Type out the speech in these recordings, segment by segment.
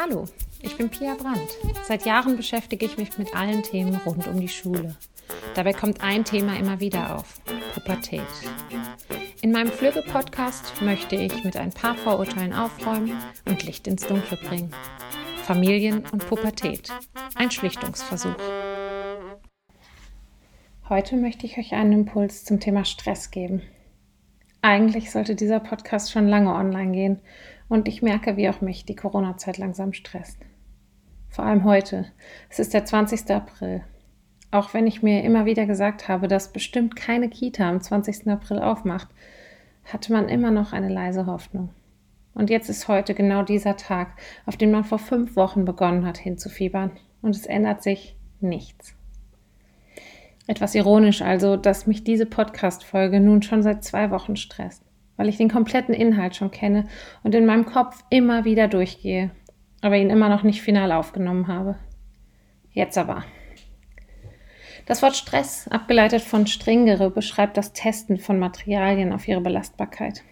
Hallo, ich bin Pia Brandt. Seit Jahren beschäftige ich mich mit allen Themen rund um die Schule. Dabei kommt ein Thema immer wieder auf, Pubertät. In meinem Flügge-Podcast möchte ich mit ein paar Vorurteilen aufräumen und Licht ins Dunkle bringen. Familien und Pubertät. Ein Schlichtungsversuch. Heute möchte ich euch einen Impuls zum Thema Stress geben. Eigentlich sollte dieser Podcast schon lange online gehen und ich merke, wie auch mich die Corona-Zeit langsam stresst. Vor allem heute. Es ist der 20. April. Auch wenn ich mir immer wieder gesagt habe, dass bestimmt keine Kita am 20. April aufmacht, hatte man immer noch eine leise Hoffnung. Und jetzt ist heute genau dieser Tag, auf den man vor fünf Wochen begonnen hat hinzufiebern. Und es ändert sich nichts. Etwas ironisch also, dass mich diese Podcast-Folge nun schon seit zwei Wochen stresst weil ich den kompletten Inhalt schon kenne und in meinem Kopf immer wieder durchgehe, aber ihn immer noch nicht final aufgenommen habe. Jetzt aber. Das Wort Stress, abgeleitet von Stringere, beschreibt das Testen von Materialien auf ihre Belastbarkeit.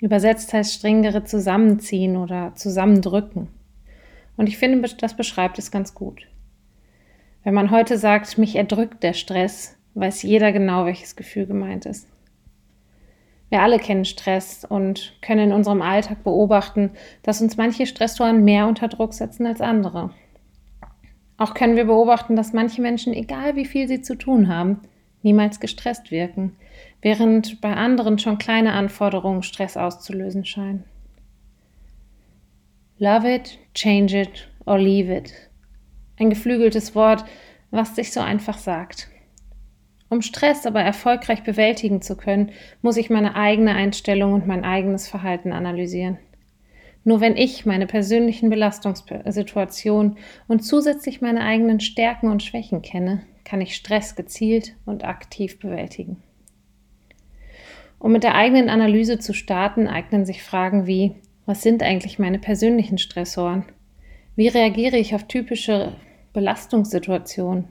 Übersetzt heißt Stringere zusammenziehen oder zusammendrücken. Und ich finde, das beschreibt es ganz gut. Wenn man heute sagt, mich erdrückt der Stress, weiß jeder genau, welches Gefühl gemeint ist. Wir alle kennen Stress und können in unserem Alltag beobachten, dass uns manche Stressoren mehr unter Druck setzen als andere. Auch können wir beobachten, dass manche Menschen, egal wie viel sie zu tun haben, niemals gestresst wirken, während bei anderen schon kleine Anforderungen Stress auszulösen scheinen. Love it, change it or leave it. Ein geflügeltes Wort, was sich so einfach sagt. Um Stress aber erfolgreich bewältigen zu können, muss ich meine eigene Einstellung und mein eigenes Verhalten analysieren. Nur wenn ich meine persönlichen Belastungssituationen und zusätzlich meine eigenen Stärken und Schwächen kenne, kann ich Stress gezielt und aktiv bewältigen. Um mit der eigenen Analyse zu starten, eignen sich Fragen wie, was sind eigentlich meine persönlichen Stressoren? Wie reagiere ich auf typische Belastungssituationen?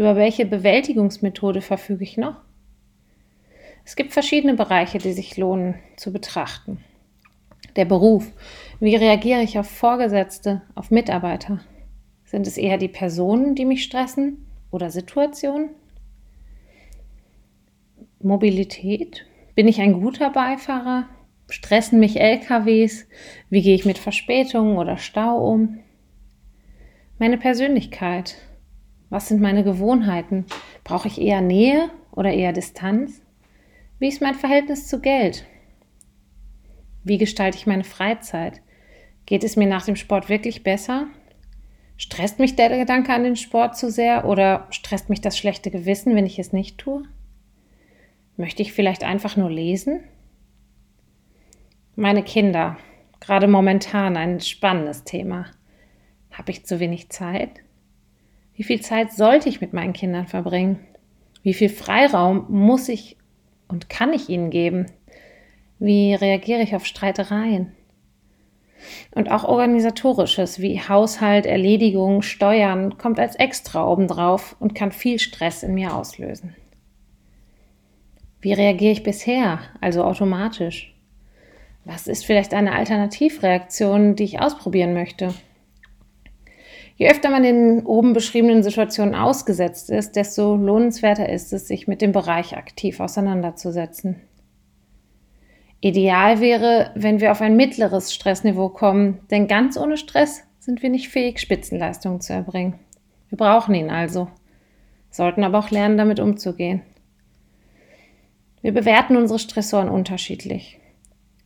Über welche Bewältigungsmethode verfüge ich noch? Es gibt verschiedene Bereiche, die sich lohnen zu betrachten. Der Beruf. Wie reagiere ich auf Vorgesetzte, auf Mitarbeiter? Sind es eher die Personen, die mich stressen oder Situationen? Mobilität. Bin ich ein guter Beifahrer? Stressen mich LKWs? Wie gehe ich mit Verspätungen oder Stau um? Meine Persönlichkeit. Was sind meine Gewohnheiten? Brauche ich eher Nähe oder eher Distanz? Wie ist mein Verhältnis zu Geld? Wie gestalte ich meine Freizeit? Geht es mir nach dem Sport wirklich besser? Stresst mich der Gedanke an den Sport zu sehr oder stresst mich das schlechte Gewissen, wenn ich es nicht tue? Möchte ich vielleicht einfach nur lesen? Meine Kinder, gerade momentan ein spannendes Thema. Habe ich zu wenig Zeit? Wie viel Zeit sollte ich mit meinen Kindern verbringen? Wie viel Freiraum muss ich und kann ich ihnen geben? Wie reagiere ich auf Streitereien? Und auch organisatorisches wie Haushalt, Erledigung, Steuern kommt als extra obendrauf und kann viel Stress in mir auslösen. Wie reagiere ich bisher, also automatisch? Was ist vielleicht eine Alternativreaktion, die ich ausprobieren möchte? Je öfter man in oben beschriebenen Situationen ausgesetzt ist, desto lohnenswerter ist es, sich mit dem Bereich aktiv auseinanderzusetzen. Ideal wäre, wenn wir auf ein mittleres Stressniveau kommen, denn ganz ohne Stress sind wir nicht fähig, Spitzenleistungen zu erbringen. Wir brauchen ihn also, sollten aber auch lernen, damit umzugehen. Wir bewerten unsere Stressoren unterschiedlich.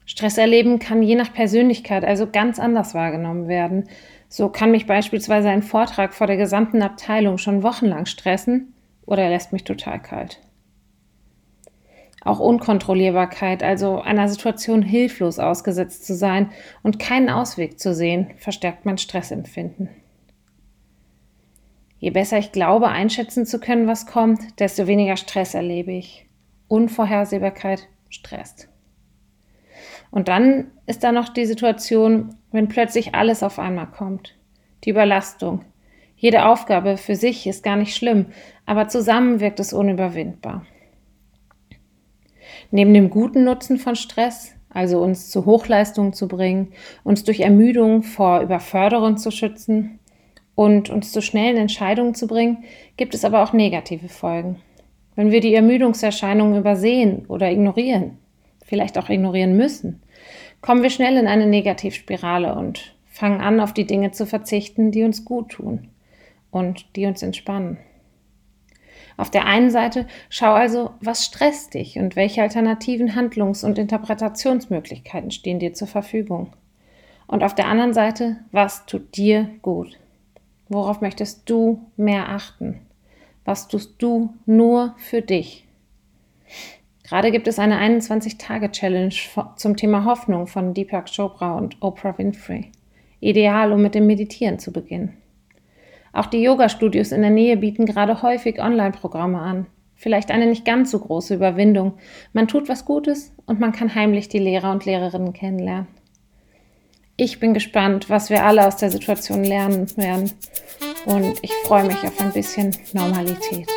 Stress erleben kann je nach Persönlichkeit also ganz anders wahrgenommen werden. So kann mich beispielsweise ein Vortrag vor der gesamten Abteilung schon wochenlang stressen oder er lässt mich total kalt. Auch Unkontrollierbarkeit, also einer Situation hilflos ausgesetzt zu sein und keinen Ausweg zu sehen, verstärkt mein Stressempfinden. Je besser ich glaube, einschätzen zu können, was kommt, desto weniger Stress erlebe ich. Unvorhersehbarkeit stresst. Und dann ist da noch die Situation, wenn plötzlich alles auf einmal kommt. Die Überlastung. Jede Aufgabe für sich ist gar nicht schlimm, aber zusammen wirkt es unüberwindbar. Neben dem guten Nutzen von Stress, also uns zu Hochleistungen zu bringen, uns durch Ermüdung vor Überförderung zu schützen und uns zu schnellen Entscheidungen zu bringen, gibt es aber auch negative Folgen. Wenn wir die Ermüdungserscheinungen übersehen oder ignorieren, vielleicht auch ignorieren müssen, kommen wir schnell in eine Negativspirale und fangen an, auf die Dinge zu verzichten, die uns gut tun und die uns entspannen. Auf der einen Seite schau also, was stresst dich und welche alternativen Handlungs- und Interpretationsmöglichkeiten stehen dir zur Verfügung. Und auf der anderen Seite, was tut dir gut? Worauf möchtest du mehr achten? Was tust du nur für dich? Gerade gibt es eine 21-Tage-Challenge zum Thema Hoffnung von Deepak Chopra und Oprah Winfrey. Ideal, um mit dem Meditieren zu beginnen. Auch die Yoga-Studios in der Nähe bieten gerade häufig Online-Programme an. Vielleicht eine nicht ganz so große Überwindung. Man tut was Gutes und man kann heimlich die Lehrer und Lehrerinnen kennenlernen. Ich bin gespannt, was wir alle aus der Situation lernen werden. Und ich freue mich auf ein bisschen Normalität.